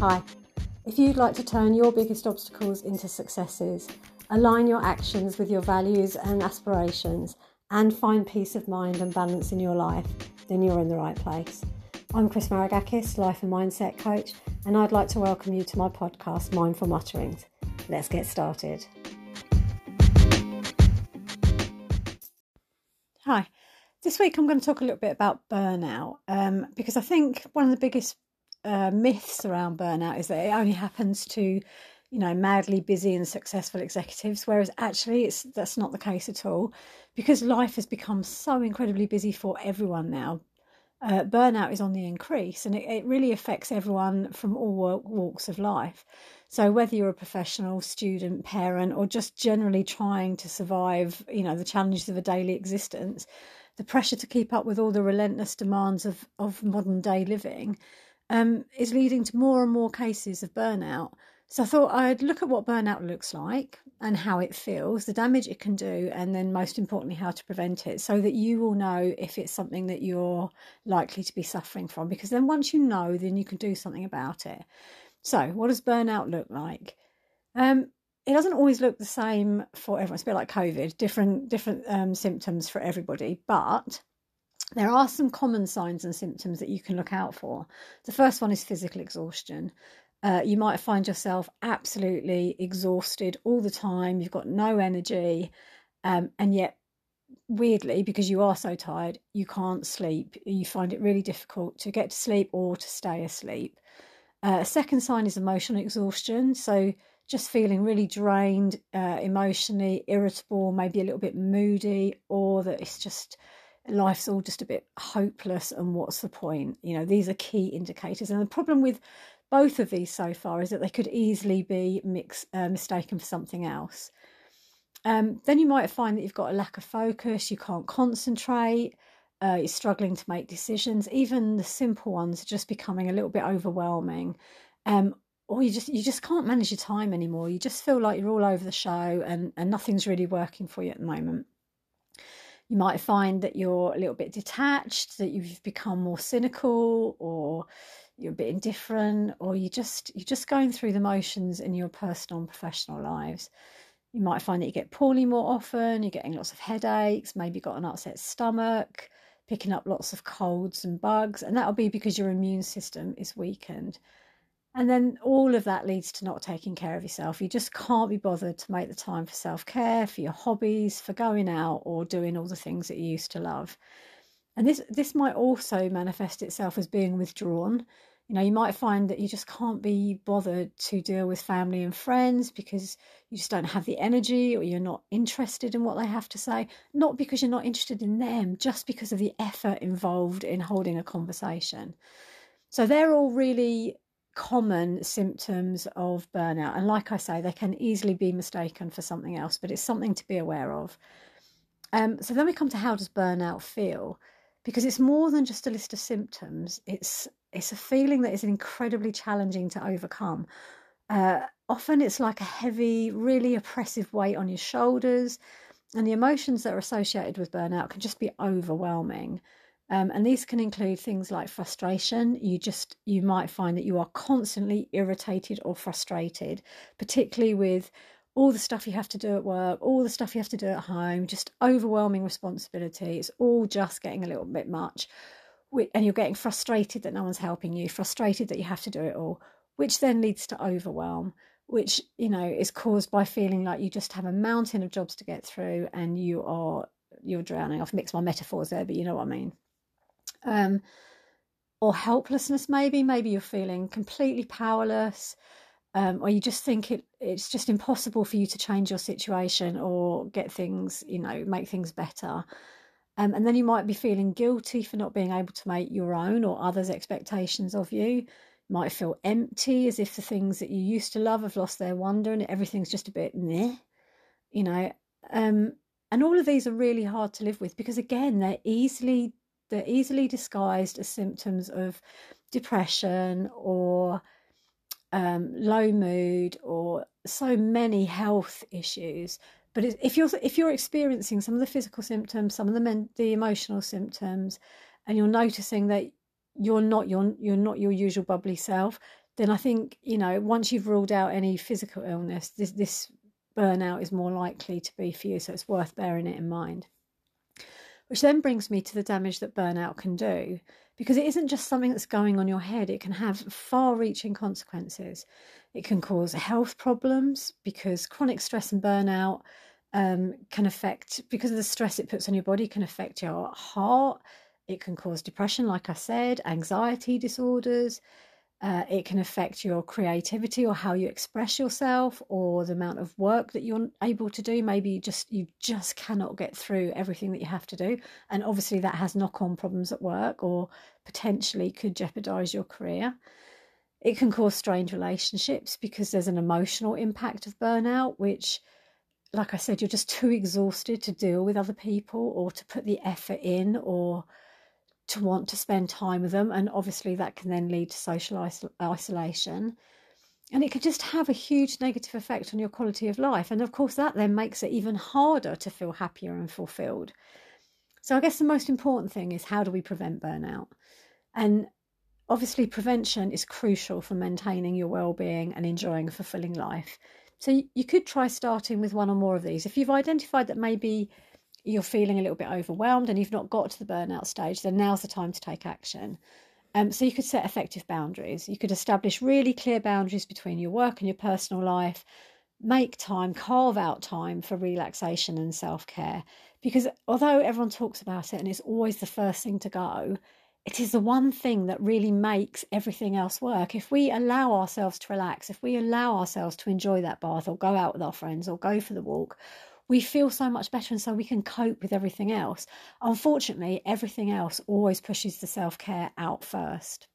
Hi. If you'd like to turn your biggest obstacles into successes, align your actions with your values and aspirations, and find peace of mind and balance in your life, then you're in the right place. I'm Chris Maragkakis, life and mindset coach, and I'd like to welcome you to my podcast, Mindful Mutterings. Let's get started. Hi. This week I'm going to talk a little bit about burnout um, because I think one of the biggest uh, myths around burnout is that it only happens to, you know, madly busy and successful executives, whereas actually it's that's not the case at all, because life has become so incredibly busy for everyone now. Uh, burnout is on the increase, and it, it really affects everyone from all walks of life. So whether you're a professional, student, parent, or just generally trying to survive, you know, the challenges of a daily existence, the pressure to keep up with all the relentless demands of, of modern day living um, is leading to more and more cases of burnout. So I thought I'd look at what burnout looks like and how it feels, the damage it can do, and then most importantly, how to prevent it so that you will know if it's something that you're likely to be suffering from. Because then once you know, then you can do something about it. So, what does burnout look like? Um, it doesn't always look the same for everyone. It's a bit like COVID, different different um, symptoms for everybody, but there are some common signs and symptoms that you can look out for. The first one is physical exhaustion. Uh, you might find yourself absolutely exhausted all the time. You've got no energy, um, and yet, weirdly, because you are so tired, you can't sleep. You find it really difficult to get to sleep or to stay asleep. Uh, a second sign is emotional exhaustion. So, just feeling really drained uh, emotionally, irritable, maybe a little bit moody, or that it's just life's all just a bit hopeless and what's the point? You know, these are key indicators. And the problem with both of these so far is that they could easily be mix, uh, mistaken for something else. Um, then you might find that you've got a lack of focus, you can't concentrate, uh, you're struggling to make decisions. Even the simple ones are just becoming a little bit overwhelming. Um, or you just you just can't manage your time anymore. You just feel like you're all over the show and, and nothing's really working for you at the moment. You might find that you're a little bit detached, that you've become more cynical, or you're a bit indifferent, or you just you're just going through the motions in your personal and professional lives. You might find that you get poorly more often, you're getting lots of headaches, maybe got an upset stomach, picking up lots of colds and bugs, and that'll be because your immune system is weakened. And then all of that leads to not taking care of yourself. You just can't be bothered to make the time for self care, for your hobbies, for going out or doing all the things that you used to love. And this this might also manifest itself as being withdrawn. You know, you might find that you just can't be bothered to deal with family and friends because you just don't have the energy or you're not interested in what they have to say. Not because you're not interested in them, just because of the effort involved in holding a conversation. So they're all really common symptoms of burnout. And like I say, they can easily be mistaken for something else, but it's something to be aware of. Um, so then we come to how does burnout feel? Because it's more than just a list of symptoms. It's it's a feeling that is incredibly challenging to overcome. Uh, often it's like a heavy, really oppressive weight on your shoulders, and the emotions that are associated with burnout can just be overwhelming. Um, and these can include things like frustration. You just you might find that you are constantly irritated or frustrated, particularly with all the stuff you have to do at work, all the stuff you have to do at home, just overwhelming responsibility. It's all just getting a little bit much. And you're getting frustrated that no one's helping you, frustrated that you have to do it all, which then leads to overwhelm, which, you know, is caused by feeling like you just have a mountain of jobs to get through and you are you're drowning. I've mixed my metaphors there, but you know what I mean um, or helplessness. Maybe, maybe you're feeling completely powerless, um, or you just think it it's just impossible for you to change your situation or get things, you know, make things better. Um, and then you might be feeling guilty for not being able to make your own or others' expectations of you. might feel empty, as if the things that you used to love have lost their wonder and everything's just a bit meh, you know. Um, and all of these are really hard to live with because, again, they're easily they're easily disguised as symptoms of depression or um, low mood or so many health issues. But if you're if you're experiencing some of the physical symptoms, some of the men, the emotional symptoms, and you're noticing that you're not your you're not your usual bubbly self, then I think, you know, once you've ruled out any physical illness, this, this burnout is more likely to be for you. So it's worth bearing it in mind. Which then brings me to the damage that burnout can do, because it isn't just something that's going on your head, it can have far reaching consequences. It can cause health problems because chronic stress and burnout um, can affect, because of the stress it puts on your body, can affect your heart. It can cause depression, like I said, anxiety disorders. Uh, it can affect your creativity or how you express yourself or the amount of work that you're able to do. Maybe you just you just cannot get through everything that you have to do. And obviously that has knock-on problems at work or potentially could jeopardize your career. It can cause strained relationships because there's an emotional impact of burnout which like i said you're just too exhausted to deal with other people or to put the effort in or to want to spend time with them. And obviously, that can then lead to social isol- isolation. And it can just have a huge negative effect on your quality of life. And of course, that then makes it even harder to feel happier and fulfilled. So, I guess the most important thing is how do we prevent burnout? And obviously, prevention is crucial for maintaining your well-being and enjoying a fulfilling life. So, you could try starting with one or more of these. If you've identified that maybe you're feeling a little bit overwhelmed and you've not got to the burnout stage, then now's the time to take action. Um, so you could set effective boundaries. You could establish really clear boundaries between your work and your personal life. Make time, carve out time for relaxation and self care. Because although everyone talks about it and it's always the first thing to go, it is the one thing that really makes everything else work. If we allow ourselves to relax, if we allow ourselves to enjoy that bath or go out with our friends or go for the walk, we feel so much better and so we can cope with everything else. Unfortunately, everything else always pushes the self care out first.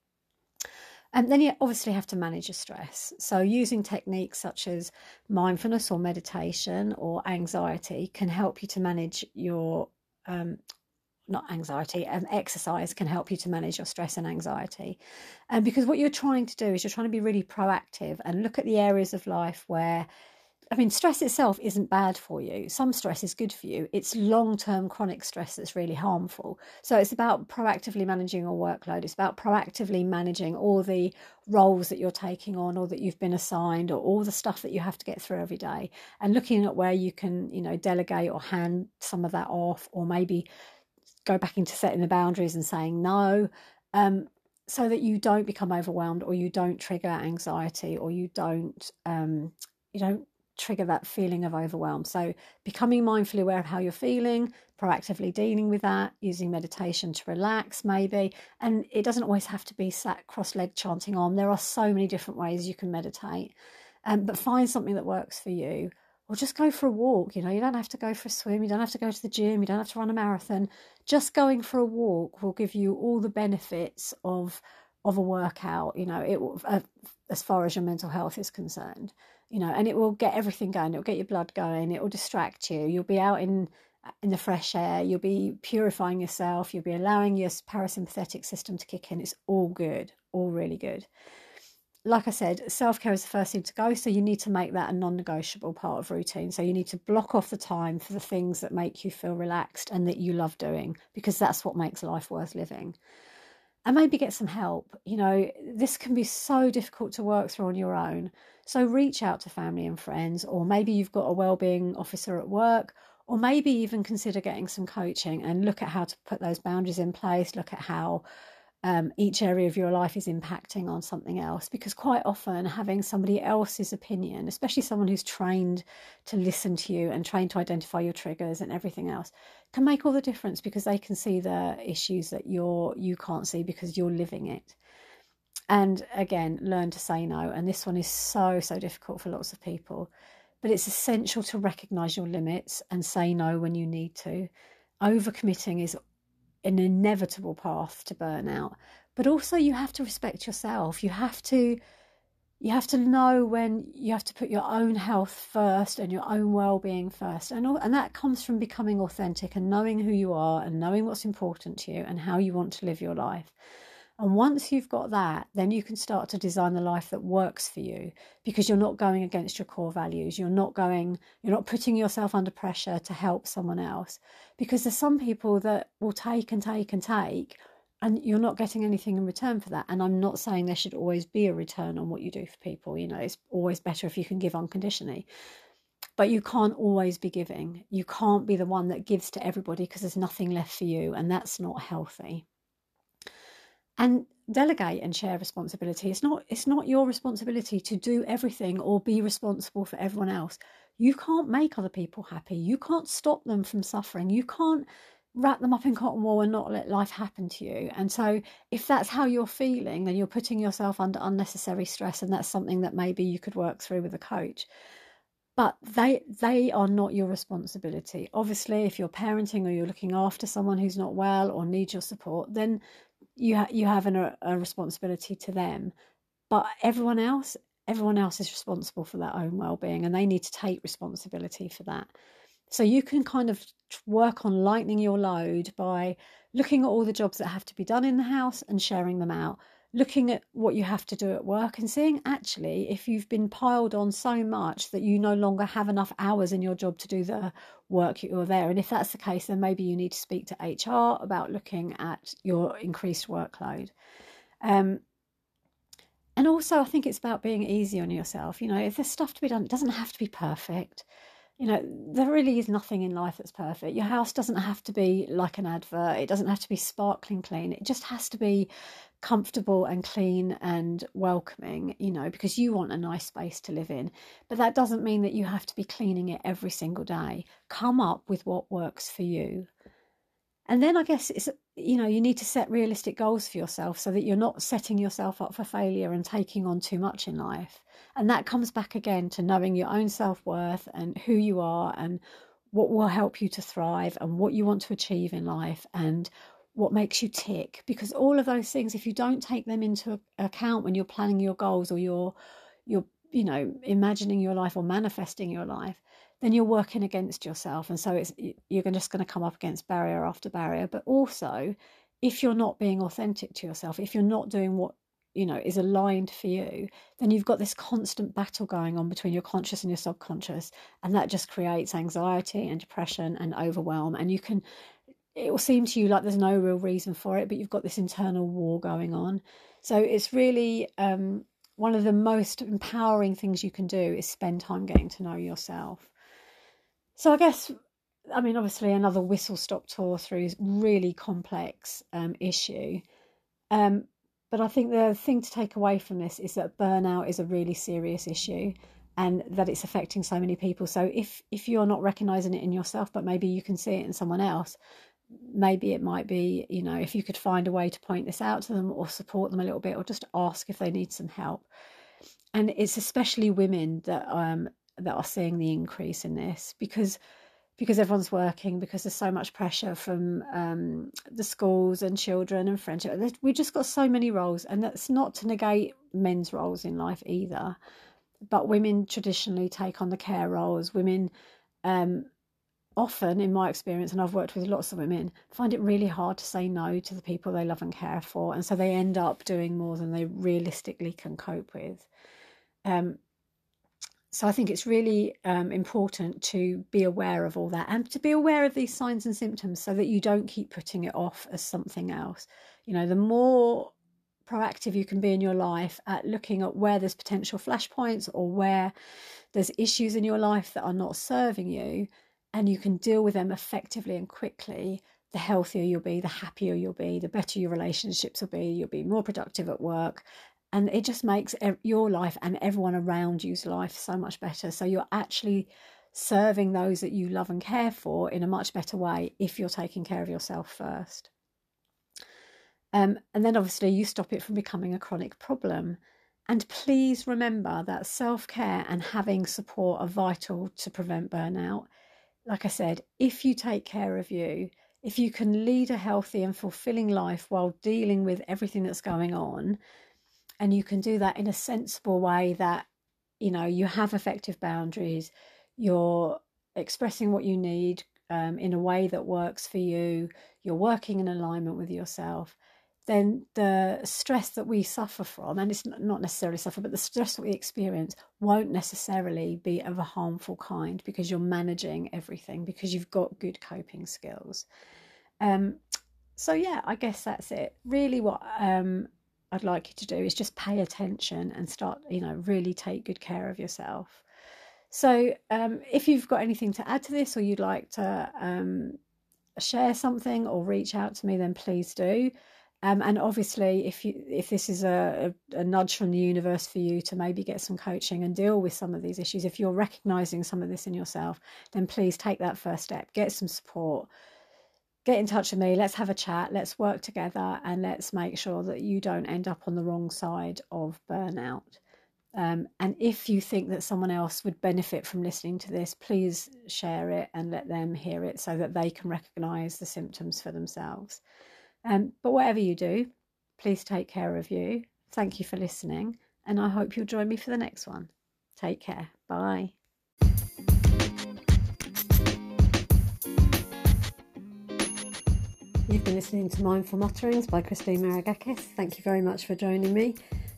And then you obviously have to manage your stress. So, using techniques such as mindfulness or meditation or anxiety can help you to manage your, um, not anxiety, and um, exercise can help you to manage your stress and anxiety. And because what you're trying to do is you're trying to be really proactive and look at the areas of life where I mean, stress itself isn't bad for you. Some stress is good for you. It's long term chronic stress that's really harmful. So it's about proactively managing your workload. It's about proactively managing all the roles that you're taking on or that you've been assigned or all the stuff that you have to get through every day and looking at where you can, you know, delegate or hand some of that off or maybe go back into setting the boundaries and saying no. Um, so that you don't become overwhelmed or you don't trigger anxiety or you don't um, you don't trigger that feeling of overwhelm. So, becoming mindfully aware of how you're feeling, proactively dealing with that, using meditation to relax, maybe. And it doesn't always have to be sat cross legged chanting on. There are so many different ways you can meditate. Um, but find something that works for you, or just go for a walk. You know, you don't have to go for a swim, you don't have to go to the gym, you don't have to run a marathon. Just going for a walk will give you all the benefits of of a workout. You know, it uh, as far as your mental health is concerned you know, and it will get everything going. It'll get your blood going. It will distract you. You'll be out in in the fresh air. You'll be purifying yourself. You'll be allowing your parasympathetic system to kick in. It's all good, all really good. Like I said, self care is the first thing to go. So you need to make that a non negotiable part of routine. So you need to block off the time for the things that make you feel relaxed and that you love doing because that's what makes life worth living and maybe get some help. You know, this can be so difficult to work through on your own. So reach out to family and friends, or maybe you've got a well-being officer at work, or maybe even consider getting some coaching and look at how to put those boundaries in place, look at how um, each area of your life is impacting on something else because quite often having somebody else's opinion especially someone who's trained to listen to you and trained to identify your triggers and everything else can make all the difference because they can see the issues that you're you can't see because you're living it. And again learn to say no and this one is so so difficult for lots of people but it's essential to recognize your limits and say no when you need to. Overcommitting is an inevitable path to burnout but also you have to respect yourself. You have to you have to know when you have to put your own health first and your own well-being first. And all, and that comes from becoming authentic and knowing who you are and knowing what's important to you and how you want to live your life and once you've got that, then you can start to design the life that works for you because you're not going against your core values. You're not going, you're not putting yourself under pressure to help someone else. Because there's some people that will take and take and take and you're not getting anything in return for that. And I'm not saying there should always be a return on what you do for people. You know, it's always better if you can give unconditionally. But you can't always be giving. You can't be the one that gives to everybody because there's nothing left for you, and that's not healthy. And delegate and share responsibility. It's not it's not your responsibility to do everything or be responsible for everyone else. You can't make other people happy. You can't stop them from suffering. You can't wrap them up in cotton wool and not let life happen to you. And so, if that's how you're feeling, then you're putting yourself under unnecessary stress, and that's something that maybe you could work through with a coach. But they they are not your responsibility. Obviously, if you're parenting or you're looking after someone who's not well or needs your support, then you ha- you have an, a responsibility to them. But everyone else, everyone else is responsible for their own well-being, and they need to take responsibility for that. So you can kind of work on lightening your load by looking at all the jobs that have to be done in the house and sharing them out. Looking at what you have to do at work and seeing actually if you've been piled on so much that you no longer have enough hours in your job to do the work you're there. And if that's the case, then maybe you need to speak to HR about looking at your increased workload. Um, and also, I think it's about being easy on yourself. You know, if there's stuff to be done, it doesn't have to be perfect you know, there really is nothing in life that's perfect. Your house doesn't have to be like an advert, it doesn't have to be sparkling clean. It just has to be comfortable and clean and welcoming, you know, because you want a nice space to live in. But that doesn't mean that you have to be cleaning it every single day. Come up with what works for you. And then I guess it's, you know, you need to set realistic goals for yourself so that you're not setting yourself up for failure and taking on too much in life. And that comes back again to knowing your own self worth and who you are and what will help you to thrive and what you want to achieve in life and what makes you tick. Because all of those things, if you don't take them into account when you're planning your goals or you're, you're, you know, imagining your life or manifesting your life, then you're working against yourself and so it's you're just going to come up against barrier after barrier. But also if you're not being authentic to yourself if you're not doing what you know is aligned for you then you've got this constant battle going on between your conscious and your subconscious and that just creates anxiety and depression and overwhelm and you can it will seem to you like there's no real reason for it but you've got this internal war going on. So it's really um, one of the most empowering things you can do is spend time getting to know yourself so I guess, I mean, obviously another whistle stop tour through is really complex um, issue. Um, but I think the thing to take away from this is that burnout is a really serious issue and that it's affecting so many people. So if if you're not recognizing it in yourself, but maybe you can see it in someone else, maybe it might be, you know, if you could find a way to point this out to them or support them a little bit or just ask if they need some help. And it's especially women that um, that are seeing the increase in this because because everyone's working because there's so much pressure from um, the schools and children and friendship we've just got so many roles and that's not to negate men's roles in life either but women traditionally take on the care roles. Women um, often in my experience and i've worked with lots of women find it really hard to say no to the people they love and care for and so they end up doing more than they realistically can cope with. Um, so I think it's really um, important to be aware of all that and to be aware of these signs and symptoms so that you don't keep putting it off as something else. You know, the more proactive you can be in your life at looking at where there's potential flashpoints or where there's issues in your life that are not serving you and you can deal with them effectively and quickly the healthier you'll be the happier you'll be the better your relationships will be you'll be more productive at work and it just makes your life and everyone around you's life so much better. So you're actually serving those that you love and care for in a much better way if you're taking care of yourself first. Um, and then obviously you stop it from becoming a chronic problem. And please remember that self-care and having support are vital to prevent burnout. Like i said if you take care of you if you can lead a healthy and fulfilling life while dealing with everything that's going on and you can do that in a sensible way that you know you have effective boundaries you're expressing what you need um, in a way that works for you you're working in alignment with yourself then the stress that we suffer from and it's not necessarily suffer but the stress that we experience won't necessarily be of a harmful kind because you're managing everything because you've got good coping skills um, so yeah, I guess that's it. Really, what um, I'd like you to do is just pay attention and start, you know, really take good care of yourself. So, um, if you've got anything to add to this or you'd like to um, share something or reach out to me, then please do. Um, and obviously, if you if this is a, a, a, nudge from the universe for you to maybe get some coaching and deal with some of these issues, if you're recognizing some of this in yourself, then please take that first step. Get some support. Get in touch with me. Let's have a chat. Let's work together, and let's make sure that you don't end up on the wrong side of burnout. Um, and if you think that someone else would benefit from listening to this, please share it and let them hear it so that they can recognize the symptoms for themselves. Um, but whatever you do, please take care of you. Thank you for listening, and I hope you'll join me for the next one. Take care. Bye. You've been listening to Mindful Mutterings by Christine Maragkakis. Thank you very much for joining me.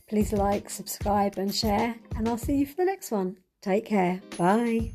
Please like, subscribe, and share, and I'll see you for the next one. Take care. Bye.